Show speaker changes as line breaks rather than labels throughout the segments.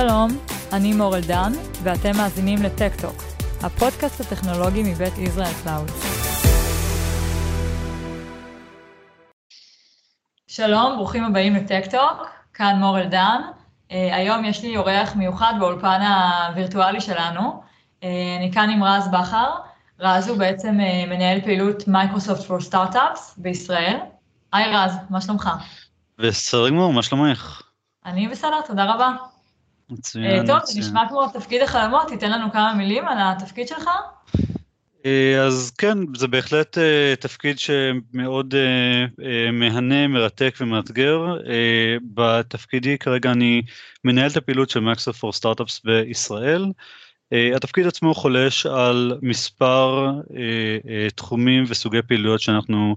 שלום, אני מורל דן, ואתם מאזינים לטק-טוק, הפודקאסט הטכנולוגי מבית ישראל קלאוד. שלום, ברוכים הבאים לטק-טוק, כאן מורל דן. אה, היום יש לי אורח מיוחד באולפן הווירטואלי שלנו. אה, אני כאן עם רז בכר. רז הוא בעצם אה, מנהל פעילות Microsoft for Startups בישראל. היי רז, מה שלומך?
בסדר גמור, מה שלומך?
אני בסדר, תודה רבה.
מצוין.
טוב, זה נשמע כמו תפקיד החלומות, תיתן לנו כמה מילים על התפקיד שלך.
אז כן, זה בהחלט תפקיד שמאוד מהנה, מרתק ומאתגר. בתפקידי כרגע אני מנהל את הפעילות של Microsoft for Startups בישראל. התפקיד עצמו חולש על מספר תחומים וסוגי פעילויות שאנחנו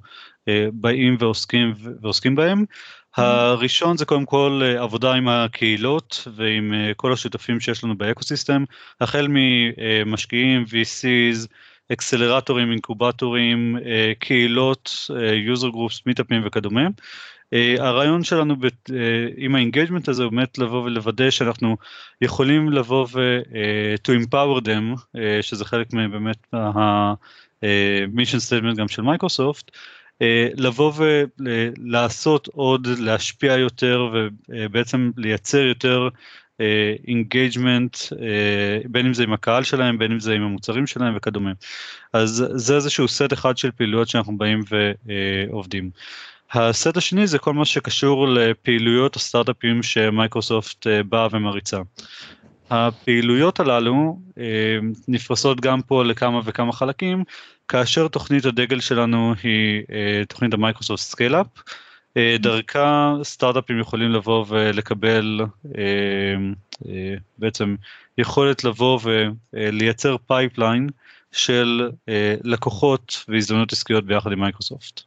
באים ועוסקים, ועוסקים בהם. הראשון זה קודם כל עבודה עם הקהילות ועם כל השותפים שיש לנו באקוסיסטם, החל ממשקיעים, VCs, אקסלרטורים, אינקובטורים, קהילות, user groups, מיטאפים וכדומה. הרעיון שלנו עם ה engagement הזה הוא באמת לבוא ולוודא שאנחנו יכולים לבוא ו- to empower them, שזה חלק באמת מה-mission statement גם של מייקרוסופט, לבוא ולעשות עוד, להשפיע יותר ובעצם לייצר יותר engagement, בין אם זה עם הקהל שלהם, בין אם זה עם המוצרים שלהם וכדומה. אז זה איזשהו סט אחד של פעילויות שאנחנו באים ועובדים. הסט השני זה כל מה שקשור לפעילויות הסטארט-אפים שמייקרוסופט באה ומריצה. הפעילויות הללו נפרסות גם פה לכמה וכמה חלקים, כאשר תוכנית הדגל שלנו היא תוכנית ה Microsoft ScaleUp, דרכה סטארט-אפים יכולים לבוא ולקבל בעצם יכולת לבוא ולייצר pipeline של לקוחות והזדמנות עסקיות ביחד עם מייקרוסופט.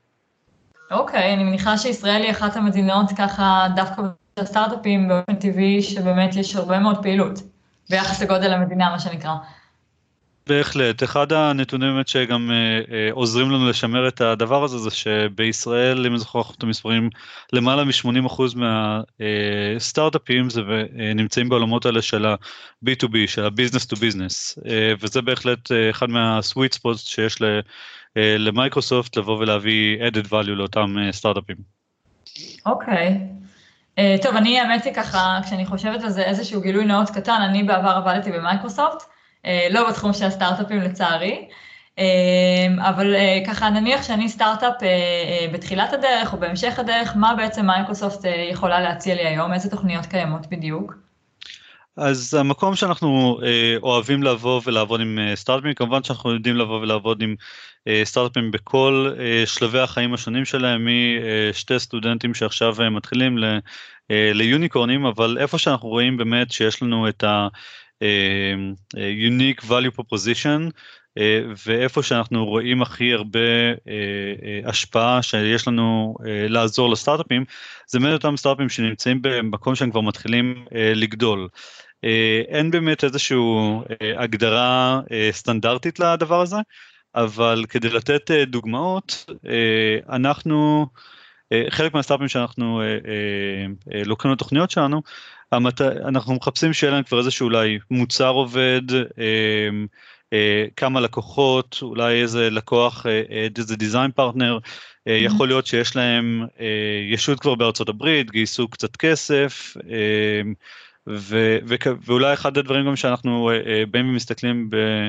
אוקיי, okay, אני מניחה שישראל היא אחת המדינות ככה דווקא בסטארט-אפים באופן טבעי שבאמת יש הרבה מאוד פעילות ביחס לגודל המדינה מה שנקרא.
בהחלט, אחד הנתונים באמת שגם אה, אה, עוזרים לנו לשמר את הדבר הזה זה שבישראל, אם אני זוכר את המספרים, למעלה מ-80% מהסטארט-אפים זה אה, נמצאים בעולמות האלה של ה-B2B, של ה-Business to Business, אה, וזה בהחלט אה, אחד מה-sweet spots שיש ל... למייקרוסופט לבוא ולהביא added value לאותם סטארט-אפים.
אוקיי. Okay. טוב, אני האמת היא ככה, כשאני חושבת על זה איזשהו גילוי נאות קטן, אני בעבר עבדתי במייקרוסופט, לא בתחום של הסטארט-אפים לצערי, אבל ככה נניח שאני סטארט-אפ בתחילת הדרך או בהמשך הדרך, מה בעצם מייקרוסופט יכולה להציע לי היום, איזה תוכניות קיימות בדיוק?
אז המקום שאנחנו אה, אוהבים לבוא ולעבוד עם אה, סטארט-אפים, כמובן שאנחנו יודעים לבוא ולעבוד עם אה, סטארט-אפים בכל אה, שלבי החיים השונים שלהם, משתי סטודנטים שעכשיו אה, מתחילים ל, אה, ליוניקורנים, אבל איפה שאנחנו רואים באמת שיש לנו את ה-unique value proposition, ואיפה שאנחנו רואים הכי הרבה השפעה שיש לנו לעזור לסטארט-אפים, זה באמת אותם סטארט-אפים שנמצאים במקום שהם כבר מתחילים לגדול. אין באמת איזושהי הגדרה סטנדרטית לדבר הזה, אבל כדי לתת דוגמאות, אנחנו, חלק מהסטארט-אפים שאנחנו לוקחים לתוכניות שלנו, אנחנו מחפשים שיהיה להם כבר איזשהו אולי מוצר עובד, כמה לקוחות, אולי איזה לקוח, איזה דיזיין פרטנר, יכול להיות שיש להם ישות כבר בארצות הברית, גייסו קצת כסף, ו- ו- ואולי אחד הדברים גם שאנחנו באים ומסתכלים ב-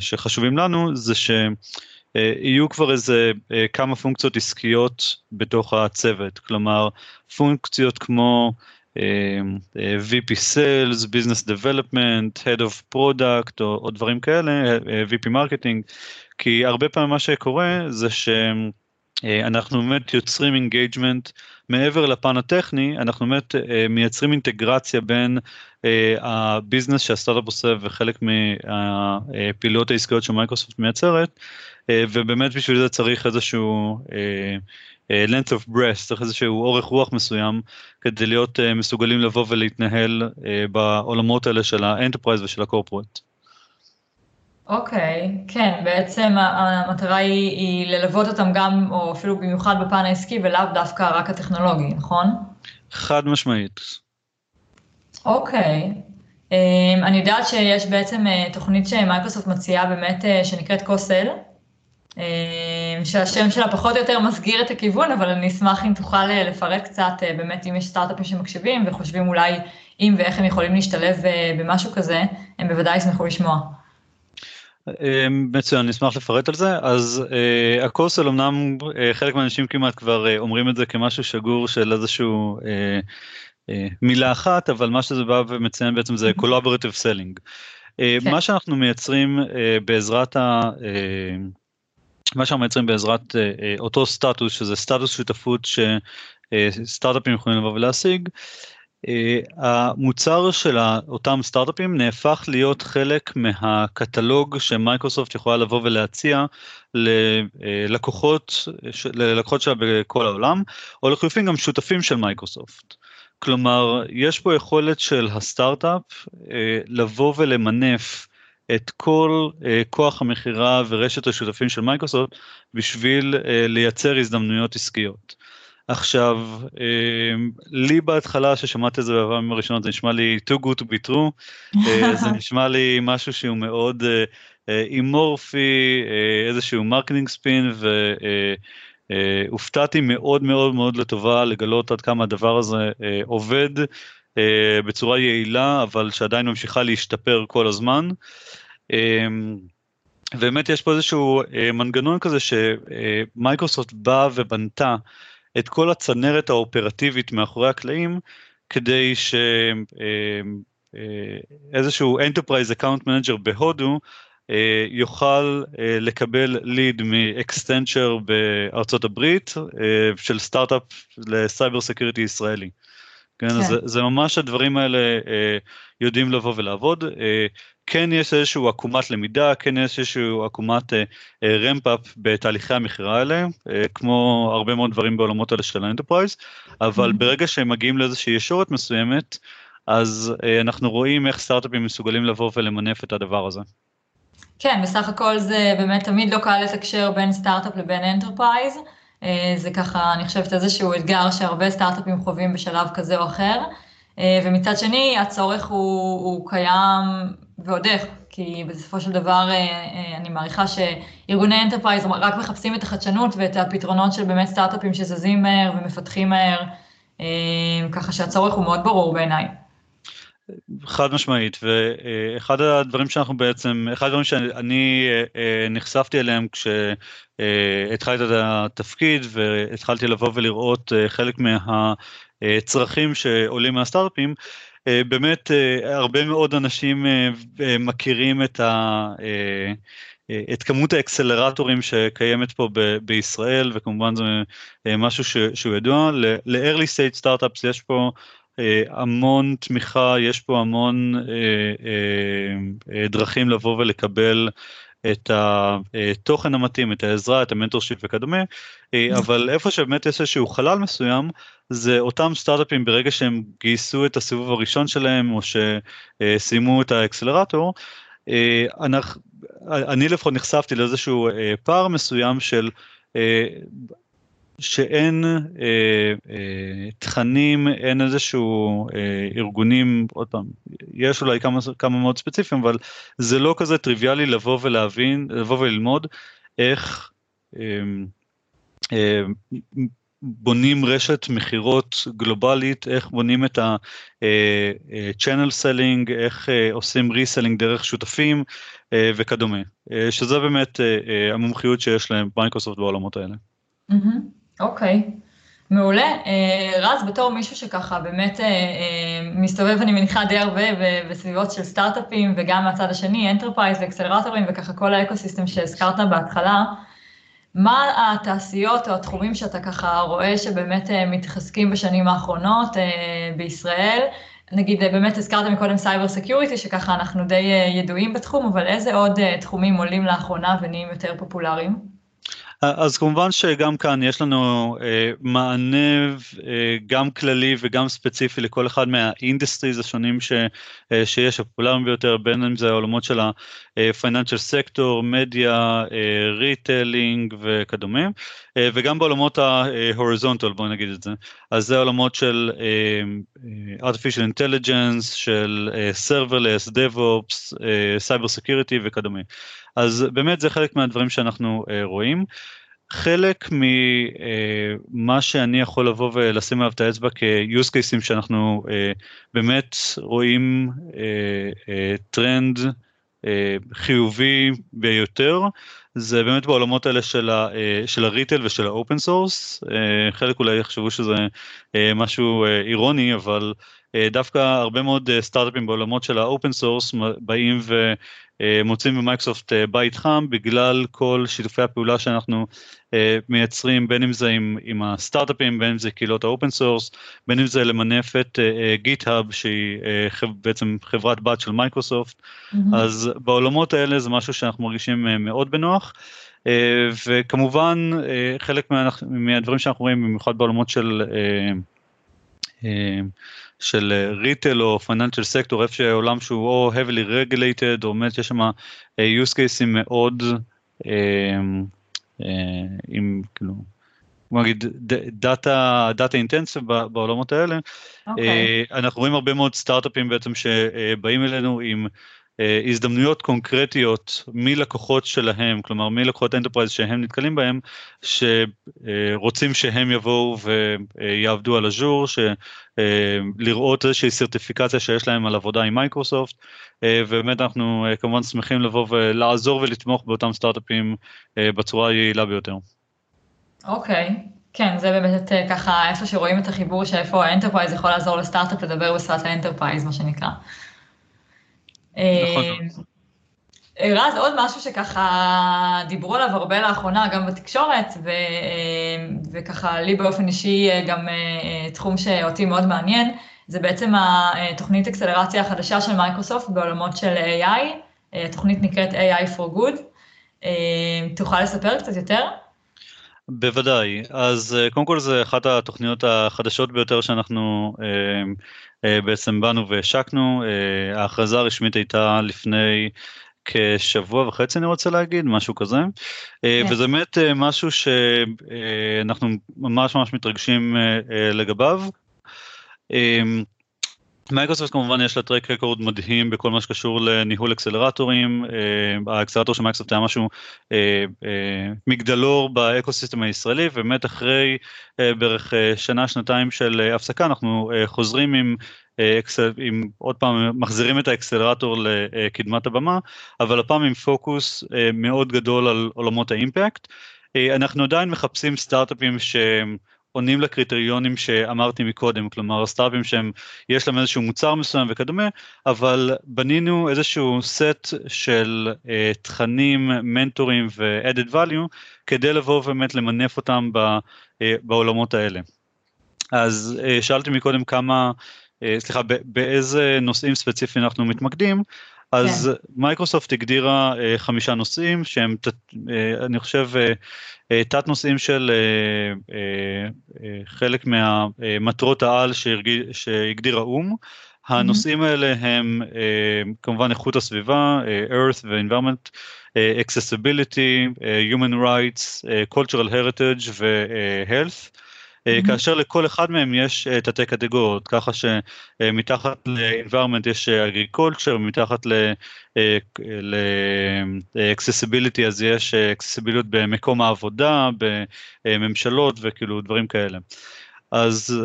שחשובים לנו זה שיהיו כבר איזה כמה פונקציות עסקיות בתוך הצוות, כלומר פונקציות כמו VP Sales, Business Development, Head of Product או, או דברים כאלה, VP Marketing, כי הרבה פעמים מה שקורה זה שאנחנו באמת יוצרים engagement מעבר לפן הטכני, אנחנו באמת מייצרים אינטגרציה בין ה business שהסטארט-אפ עושה וחלק מהפעילויות העסקיות שמייקרוסופט מייצרת, ובאמת בשביל זה צריך איזשהו length of breath, צריך איזשהו אורך רוח מסוים כדי להיות מסוגלים לבוא ולהתנהל בעולמות האלה של ה enterprise ושל ה corporate.
אוקיי, okay, כן, בעצם המטרה היא, היא ללוות אותם גם, או אפילו במיוחד בפן העסקי, ולאו דווקא רק הטכנולוגי, נכון?
חד משמעית.
אוקיי. Um, אני יודעת שיש בעצם uh, תוכנית שמייקרוסופט מציעה באמת uh, שנקראת קוסל, uh, שהשם שלה פחות או יותר מסגיר את הכיוון, אבל אני אשמח אם תוכל uh, לפרט קצת uh, באמת אם יש סטארט-אפים שמקשיבים וחושבים אולי אם ואיך הם יכולים להשתלב במשהו כזה, הם בוודאי ישמחו לשמוע.
מצוין, אני אשמח לפרט על זה. אז uh, הקוסל אמנם uh, חלק מהאנשים כמעט כבר uh, אומרים את זה כמשהו שגור של איזשהו uh, uh, מילה אחת, אבל מה שזה בא ומציין בעצם זה collaborative selling. Uh, כן. מה שאנחנו מייצרים uh, בעזרת ה... Uh, מה שאנחנו מייצרים בעזרת uh, uh, אותו סטטוס, שזה סטטוס שותפות שסטארט-אפים יכולים לבוא ולהשיג, המוצר של אותם סטארט-אפים נהפך להיות חלק מהקטלוג שמייקרוסופט יכולה לבוא ולהציע ללקוחות, ללקוחות שלה בכל העולם, או לחלופין גם שותפים של מייקרוסופט. כלומר, יש פה יכולת של הסטארט-אפ לבוא ולמנף את כל אה, כוח המכירה ורשת השותפים של מייקרוסופט בשביל אה, לייצר הזדמנויות עסקיות. עכשיו, אמ, לי בהתחלה ששמעתי את זה בפעמים הראשונות זה נשמע לי too good to be true, אה, זה נשמע לי משהו שהוא מאוד אמורפי, אה, אה, איזשהו marketing spin, והופתעתי מאוד מאוד מאוד לטובה לגלות עד כמה הדבר הזה עובד בצורה יעילה, אבל שעדיין ממשיכה להשתפר כל הזמן. אמ, באמת יש פה איזשהו מנגנון כזה שמייקרוסופט באה ובנתה את כל הצנרת האופרטיבית מאחורי הקלעים, כדי שאיזשהו Enterprise Account Manager בהודו אה, יוכל אה, לקבל lead מאקסנצ'ר בארצות הברית אה, של סטארט-אפ ל cyber security ישראלי. כן, כן. זה, זה ממש הדברים האלה יודעים לבוא ולעבוד. כן יש איזשהו עקומת למידה, כן יש איזשהו עקומת ramp-up uh, בתהליכי המכירה האלה, uh, כמו הרבה מאוד דברים בעולמות האלה של ה enterprise, אבל mm-hmm. ברגע שהם מגיעים לאיזושהי ישורת מסוימת, אז uh, אנחנו רואים איך סטארט-אפים מסוגלים לבוא ולמנף את הדבר הזה.
כן, בסך הכל זה באמת תמיד לא קל לתקשר בין סטארט-אפ לבין enterprise. זה ככה, אני חושבת, איזשהו אתגר שהרבה סטארט-אפים חווים בשלב כזה או אחר. ומצד שני, הצורך הוא, הוא קיים ועוד איך, כי בסופו של דבר אה, אה, אני מעריכה שארגוני enterprise רק מחפשים את החדשנות ואת הפתרונות של באמת סטארט-אפים שזזים מהר ומפתחים מהר, אה, ככה שהצורך הוא מאוד ברור בעיניי.
חד משמעית, ואחד הדברים שאנחנו בעצם, אחד הדברים שאני נחשפתי אליהם כשהתחלתי את התפקיד והתחלתי לבוא ולראות חלק מהצרכים שעולים מהסטארט-אפים, אה, באמת אה, הרבה מאוד אנשים אה, מכירים את ה... את כמות האקסלרטורים שקיימת פה ב- בישראל וכמובן זה משהו ש- שהוא ידוע. ל-early stage startups יש פה המון תמיכה יש פה המון דרכים לבוא ולקבל את התוכן המתאים, את העזרה, את המנטורשיפ וכדומה, אה, אבל איפה שבאמת יש איזשהו חלל מסוים, זה אותם סטארט-אפים ברגע שהם גייסו את הסיבוב הראשון שלהם או שסיימו את האקסלרטור, אה, אני לפחות נחשפתי לאיזשהו אה, פער מסוים של שאין אה, אה, תכנים, אין איזשהו אה, ארגונים, עוד פעם, יש אולי כמה, כמה מאוד ספציפיים, אבל זה לא כזה טריוויאלי לבוא ולהבין, לבוא וללמוד איך אה, אה, בונים רשת מכירות גלובלית, איך בונים את ה-channel אה, selling, אה, איך אה, עושים reselling דרך שותפים וכדומה, שזה באמת המומחיות שיש להם מייקרוסופט בעולמות האלה.
Mm-hmm. אוקיי, מעולה. אה, רז, בתור מישהו שככה באמת אה, אה, מסתובב, אני מניחה, די הרבה בסביבות של סטארט-אפים, וגם מהצד השני, enterprise ואקסלרטורים, וככה כל האקוסיסטם שהזכרת בהתחלה, מה התעשיות או התחומים שאתה ככה רואה שבאמת מתחזקים בשנים האחרונות בישראל? נגיד, באמת הזכרת מקודם cyber security, שככה אנחנו די ידועים בתחום, אבל איזה עוד תחומים עולים לאחרונה ונהיים יותר פופולריים?
אז כמובן שגם כאן יש לנו אה, מענה אה, גם כללי וגם ספציפי לכל אחד מה industries השונים ש, אה, שיש, הפופולריים ביותר, בין אם זה העולמות של financial sector, מדיה, retailing וכדומה, וגם בעולמות ה horizontal, בואי נגיד את זה. אז זה עולמות של artificial intelligence, של serverless, DevOps, cyber security וכדומה. אז באמת זה חלק מהדברים שאנחנו רואים. חלק ממה שאני יכול לבוא ולשים עליו את האצבע כ-use cases שאנחנו באמת רואים טרנד חיובי ביותר, זה באמת בעולמות האלה של, ה, של ה retail ושל ה open source, חלק אולי יחשבו שזה משהו אירוני, אבל דווקא הרבה מאוד סטארט-אפים בעולמות של ה open source באים ומוצאים במייקרוסופט בית חם בגלל כל שיתופי הפעולה שאנחנו מייצרים בין אם זה עם, עם הסטארט-אפים, בין אם זה קהילות ה open source, בין אם זה למנף את GitHub שהיא בעצם חברת בת של מייקרוסופט, mm-hmm. אז בעולמות האלה זה משהו שאנחנו מרגישים מאוד בנוח. וכמובן חלק מה, מהדברים שאנחנו רואים במיוחד בעולמות של של retail או financial sector, איפה שעולם שהוא או heavily regulated, או באמת יש שם use cases מאוד, עם כאילו, בוא נגיד data data intensive בעולמות האלה, okay. אוקיי. אנחנו רואים הרבה מאוד סטארט-אפים בעצם שבאים אלינו עם אה, הזדמנויות קונקרטיות מלקוחות שלהם, כלומר מלקוחות enterprise שהם נתקלים בהם, שרוצים שהם יבואו ויעבדו על אג'ור, לראות איזושהי סרטיפיקציה שיש להם על עבודה עם מייקרוסופט, אה, ובאמת אנחנו אה, כמובן שמחים לבוא ולעזור ולתמוך באותם סטארט-אפים בצורה היעילה ביותר.
אוקיי, okay. כן, זה באמת ככה איפה שרואים את החיבור שאיפה ה enterprise יכול לעזור לסטארט-אפ לדבר בשפת ה enterprise, מה שנקרא. נכון. אה, רז, עוד משהו שככה דיברו עליו הרבה לאחרונה, גם בתקשורת, ו, אה, וככה לי באופן אישי אה, גם תחום שאותי מאוד מעניין, זה בעצם התוכנית אקסלרציה החדשה של מייקרוסופט בעולמות של AI, התוכנית נקראת AI for Good. תוכל לספר קצת יותר?
בוודאי, אז קודם כל זה אחת התוכניות החדשות ביותר שאנחנו אה, בעצם באנו והשקנו, אה, ההכרזה הרשמית הייתה לפני כשבוע וחצי אני רוצה להגיד, משהו כזה, yeah. אה, כן. וזה באמת משהו שאנחנו ממש ממש מתרגשים לגביו. מייקרוסופט כמובן יש לה track record מדהים בכל מה שקשור לניהול אקסלרטורים, האקסלרטור של מייקרוסופט היה משהו מגדלור באקוסיסטם הישראלי, ובאמת אחרי בערך שנה שנתיים של הפסקה אנחנו חוזרים עם עם עוד פעם מחזירים את האקסלרטור לקדמת הבמה, אבל הפעם עם פוקוס מאוד גדול על עולמות האימפקט. אנחנו עדיין מחפשים סטארט-אפים שהם עונים לקריטריונים שאמרתי מקודם, כלומר סטארטאפים שהם, יש להם איזשהו מוצר מסוים וכדומה, אבל בנינו איזשהו סט של uh, תכנים, מנטורים ו-added value, כדי לבוא ובאמת למנף אותם ב, uh, בעולמות האלה. אז uh, שאלתי מקודם כמה, uh, סליחה, באיזה נושאים ספציפיים אנחנו מתמקדים, אז כן. מייקרוסופט הגדירה uh, חמישה נושאים שהם, uh, אני חושב, uh, uh, תת נושאים של uh, uh, uh, חלק מהמטרות העל שהגדיר האו"ם. הנושאים האלה הם uh, כמובן איכות הסביבה, uh, earth ו-environment, uh, accessibility, uh, human rights, uh, cultural heritage ו-health. Uh, mm-hmm. כאשר לכל אחד מהם יש אה, תתי קטגוריות, ככה שמתחת ל-environment יש agriculture, מתחת ל-accessibility אז יש accessibility במקום העבודה, בממשלות וכאילו דברים כאלה. אז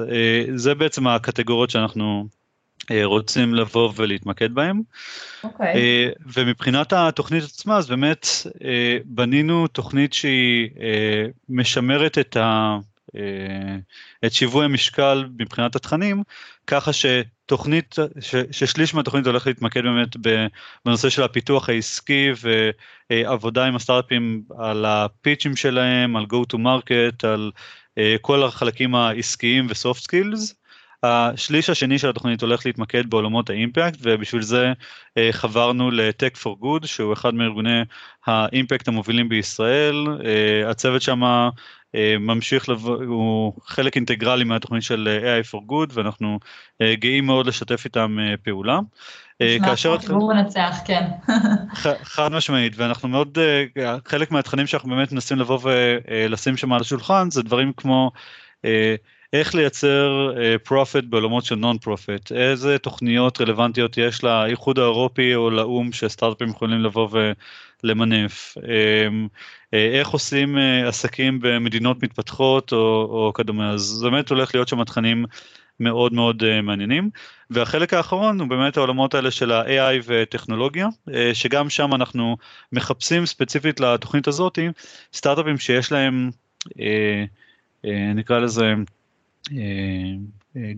זה בעצם הקטגוריות שאנחנו רוצים לבוא ולהתמקד בהם. Okay. אוקיי. ומבחינת התוכנית עצמה, אז באמת בנינו תוכנית שהיא משמרת את ה... אה, את שיווי המשקל מבחינת התכנים, ככה שתוכנית, ש, ששליש מהתוכנית הולך להתמקד באמת בנושא של הפיתוח העסקי ועבודה עם הסטארט-אפים על הפיצ'ים שלהם, על go to market, על אה, כל החלקים העסקיים וסופט סקילס. השליש השני של התוכנית הולך להתמקד בעולמות האימפקט ובשביל זה אה, חברנו ל-Tech for Good שהוא אחד מארגוני האימפקט המובילים בישראל, הצוות שם ממשיך, לבוא, הוא חלק אינטגרלי מהתוכנית של AI for Good ואנחנו גאים מאוד לשתף איתם פעולה.
כאשר... חיבור מנצח, כן.
חד משמעית, ואנחנו מאוד, חלק מהתכנים שאנחנו באמת מנסים לבוא ולשים שם על השולחן זה דברים כמו איך לייצר profit uh, בעולמות של non profit, איזה תוכניות רלוונטיות יש לאיחוד האירופי או לאו"ם שסטארט-אפים יכולים לבוא ולמנף, um, uh, איך עושים uh, עסקים במדינות מתפתחות או, או כדומה, אז באמת הולך להיות שם תכנים מאוד מאוד מעניינים, והחלק האחרון הוא באמת העולמות האלה של ה-AI וטכנולוגיה, שגם שם אנחנו מחפשים ספציפית לתוכנית הזאת סטארט-אפים שיש להם, נקרא לזה, אה, אה,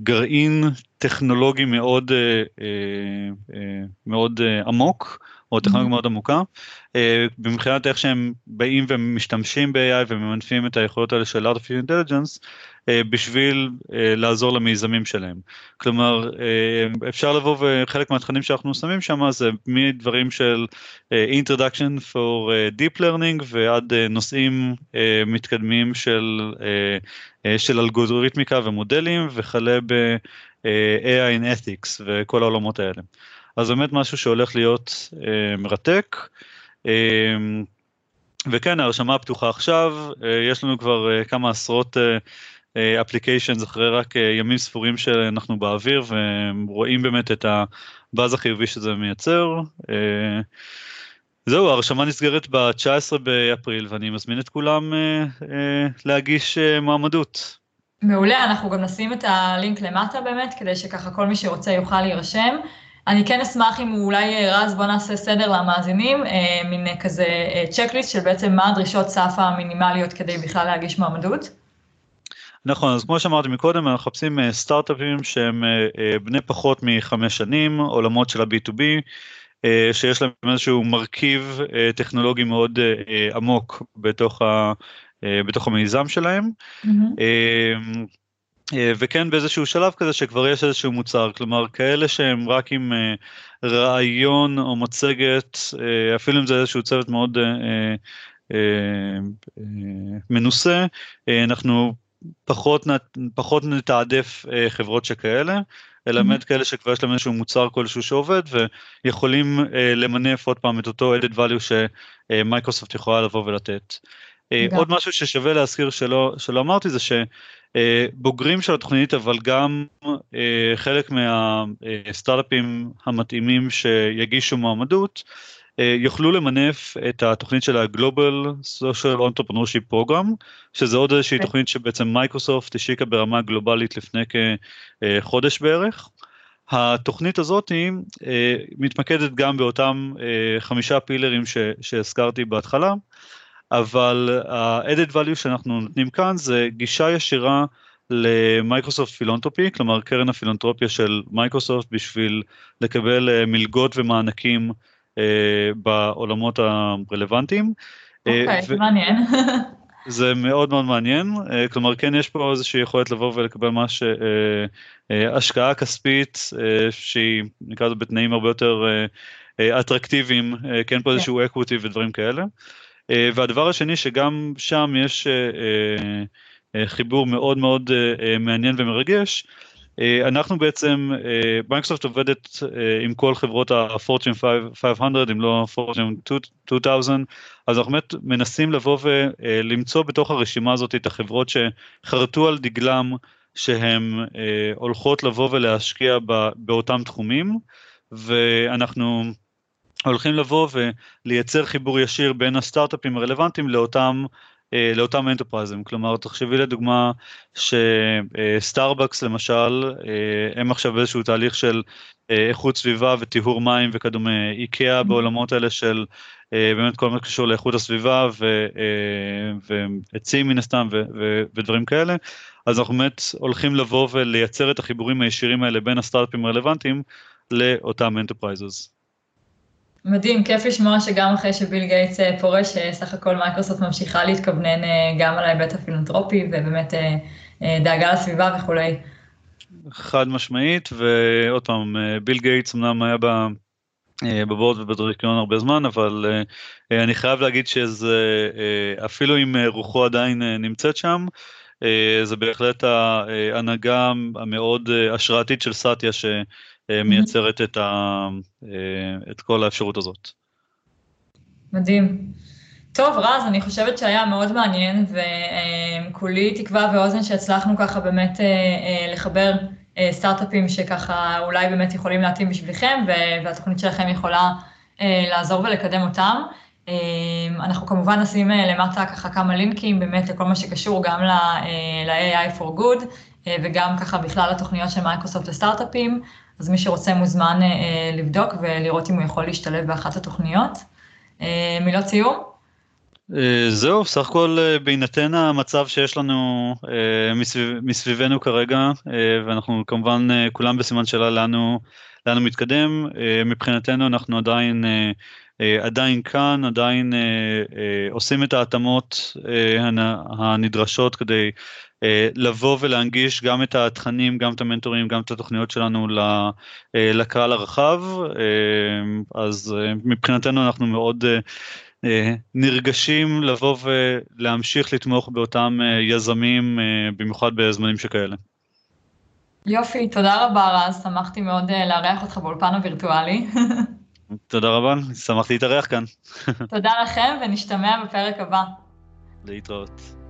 גרעין טכנולוגי מאוד אה, מאוד עמוק או טכנולוגיה mm-hmm. מאוד עמוקה מבחינת איך שהם באים ומשתמשים ב-AI וממנפים את היכולות האלה של artificial intelligence אה, בשביל אה, לעזור למיזמים שלהם. כלומר, אה, אפשר לבוא וחלק מהתכנים שאנחנו שמים שם זה מדברים של introduction for deep learning ועד נושאים מתקדמים של, של אלגוריתמיקה ומודלים וכלה ב-AI in ethics וכל העולמות האלה. אז באמת משהו שהולך להיות מרתק. וכן, ההרשמה פתוחה עכשיו, יש לנו כבר כמה עשרות אפליקיישנס אחרי רק אה, ימים ספורים שאנחנו באוויר ורואים באמת את הבאז החיובי שזה מייצר. אה, זהו, ההרשמה נסגרת ב-19 באפריל ואני מזמין את כולם אה, להגיש מועמדות.
מעולה, אנחנו גם נשים את הלינק למטה באמת, כדי שככה כל מי שרוצה יוכל להירשם. אני כן אשמח אם אולי, רז, בוא נעשה סדר למאזינים, מין כזה צ'קליסט של בעצם מה הדרישות סף המינימליות כדי בכלל להגיש מועמדות.
נכון, אז כמו שאמרתי מקודם, אנחנו מחפשים אה, סטארט-אפים שהם אה, אה, בני פחות מחמש שנים, עולמות של ה-B2B, שיש להם איזשהו מרכיב טכנולוגי מאוד עמוק בתוך, ה, בתוך המיזם שלהם. Mm-hmm. וכן באיזשהו שלב כזה שכבר יש איזשהו מוצר, כלומר כאלה שהם רק עם רעיון או מצגת, אפילו אם זה איזשהו צוות מאוד מנוסה, אנחנו פחות, פחות נתעדף אה, חברות שכאלה, אלא באמת mm-hmm. כאלה שכבר יש להם איזשהו מוצר כלשהו שעובד ויכולים אה, למנף עוד פעם את אותו added value שמייקרוסופט יכולה לבוא ולתת. אה, עוד משהו ששווה להזכיר שלא, שלא אמרתי זה שבוגרים של התוכנית אבל גם חלק מהסטארט-אפים המתאימים שיגישו מועמדות אה, יוכלו למנף את התוכנית של ה-Global Social Entrepreneurship Program, שזה עוד איזושהי okay. אוקיי. תוכנית שבעצם מייקרוסופט השיקה ברמה גלובלית לפני כחודש בערך. התוכנית הזאת היא אה, מתמקדת גם באותם אה, חמישה pillars שהזכרתי בהתחלה, אבל ה-added value שאנחנו נותנים כאן זה גישה ישירה למייקרוסופט פילנטרופי, כלומר קרן הפילנטרופיה של מייקרוסופט בשביל לקבל מלגות ומענקים אה, בעולמות הרלוונטיים.
אה, אוקיי, זה מעניין.
זה מאוד מאוד מעניין, אה, כלומר כן יש פה איזושהי יכולת לבוא ולקבל ממש השקעה כספית שהיא נקרא לזה בתנאים הרבה יותר אטרקטיביים, כן פה איזשהו equity ודברים כאלה. והדבר השני שגם שם יש חיבור מאוד מאוד מעניין ומרגש, אה, אנחנו בעצם, אה, מייקרוסופט עובדת אה, עם כל חברות ה-Fortune 500 אם לא Fortune 2000, אז אנחנו באמת מנסים לבוא ולמצוא בתוך הרשימה הזאת את החברות שחרטו על דגלם שהן הולכות לבוא ולהשקיע באותם תחומים, ואנחנו הולכים לבוא ולייצר חיבור ישיר בין הסטארט-אפים הרלוונטיים לאותם אה, לאותם אנטרפרייזים, כלומר תחשבי לדוגמה שסטארבקס למשל אה, הם עכשיו באיזשהו תהליך של אה, איכות סביבה וטיהור מים וכדומה, איקאה mm-hmm. בעולמות האלה של באמת כל מה שקשור לאיכות הסביבה ועצים מן הסתם ודברים כאלה, אז אנחנו באמת הולכים לבוא ולייצר את החיבורים הישירים האלה בין הסטארט-אפים הרלוונטיים לאותם enterprises.
מדהים, כיף לשמוע שגם אחרי שביל גייטס אה, פורש, אה, סך הכל מייקרוסופט ממשיכה להתכוונן אה, גם על ההיבט הפילנטרופי ובאמת דאגה לסביבה וכולי.
חד משמעית, ועוד פעם, ביל גייטס אמנם היה ב board ובדירקטוריון הרבה זמן, אבל אני חייב להגיד שזה, אפילו אם רוחו עדיין נמצאת שם, זה בהחלט ההנהגה המאוד השראתית של סאטיה שמייצרת את, ה, את כל האפשרות הזאת.
מדהים. טוב, רז, אני חושבת שהיה מאוד מעניין, וכולי תקווה ואוזן שהצלחנו ככה באמת אה, אה, לחבר אה, סטארט-אפים שככה אולי באמת יכולים להתאים בשבילכם, והתוכנית שלכם יכולה לעזור ולקדם אותם. אנחנו כמובן נשים למטה ככה כמה לינקים באמת לכל מה שקשור גם ל-AI for Good, וגם ככה בכלל לתוכניות של מייקרוסופט לסטארט-אפים, אז מי שרוצה מוזמן לבדוק ולראות אם הוא יכול להשתלב באחת התוכניות. מילות סיום?
אה, זהו, סך הכל אה, בהינתן המצב שיש לנו אה, מסביב, מסביבנו כרגע, ואנחנו כמובן כולם בסימן שאלה הוא, לאן הוא מתקדם, מבחינתנו אנחנו עדיין, עדיין כאן, עדיין עושים את ההתאמות הנדרשות כדי לבוא ולהנגיש גם את התכנים, גם את המנטורים, גם את התוכניות שלנו לקהל הרחב, אז מבחינתנו אנחנו מאוד אה, נרגשים לבוא ולהמשיך לתמוך באותם אה, יזמים, אה, במיוחד בזמנים שכאלה.
יופי, תודה רבה רז, שמחתי מאוד לארח אותך באולפן הווירטואלי.
תודה רבה, שמחתי להתארח כאן.
תודה לכם ונשתמע בפרק הבא.
להתראות.